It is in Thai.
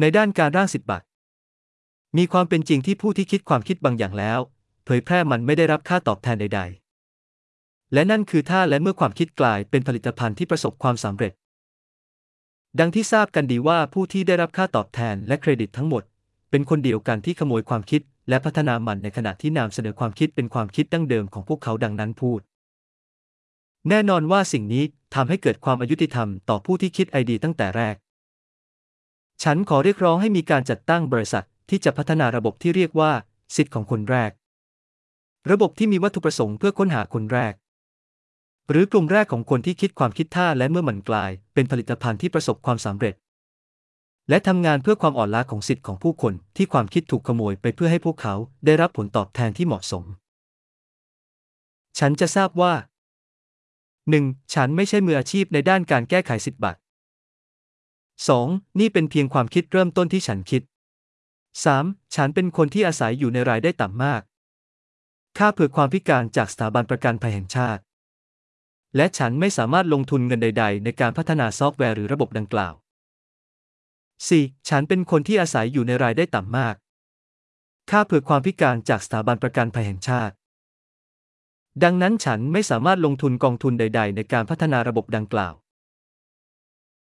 ในด้านการร่างสิทธิบัตรมีความเป็นจริงที่ผู้ที่คิดความคิดบางอย่างแล้ว เผยแพร่มันไม่ได้รับค่าตอบแทนใด ๆ และนั่นคือถ้าและเมื่อความคิดกลายเป็นผลิตภัณฑ์ที่ประสบความสำเร็จ ดังที่ทราบกันดีว่าผู้ที่ได้รับค่าตอบแทนและเครดิตทั้งหมด เป็นคนเดียวกันที่ขโมยความคิด และพัฒนามันในขณะที่นำเสนอความคิดเป็นความคิดดั้งเดิมของพวกเขาดังนั้นพูด แน่นอนว่าสิ่งนี้ทำให้เกิดความอายุติธรรมต่อผู้ที่คิดไอเดียตั้งแต่แรก ฉันขอเรียกร้องให้มีการจัดตั้งบริษัทที่จะพัฒนาระบบที่เรียกว่า สิทธิ์ของคนแรก ระบบที่มีวัตถุประสงค์เพื่อค้นหาคนแรก หรือกลุ่มแรกของคนที่คิดความคิดท่าและเมื่อมันกลาย เป็นผลิตภัณฑ์ที่ประสบความสำเร็จ และทำงานเพื่อความอ่อนล้าของสิทธิ์ของผู้คนที่ความคิดถูกขโมยไปเพื่อให้พวกเขาได้รับผลตอบแทนที่เหมาะสม ฉันจะทราบว่า 1. ฉันไม่ใช่มืออาชีพในด้านการแก้ไขสิทธิบัตร 2. นี่เป็นเพียงความคิดเริ่มต้นที่ฉันคิด 3. ฉันเป็นคนที่อาศัยอยู่ในรายได้ต่ำมาก ค่าเผื่อความพิการจากสถาบันประกันภัยแห่งชาติ และฉันไม่สามารถลงทุนเงินใด ๆ ในการพัฒนาซอฟต์แวร์หรือระบบดังกล่าว 4. ฉันเป็นคนที่อาศัยอยู่ในรายได้ต่ำมาก ค่าเผื่อความพิการจากสถาบันประกันภัยแห่งชาติ ดังนั้นฉันไม่สามารถลงทุนกองทุนใด ๆ ในการพัฒนาระบบดังกล่าว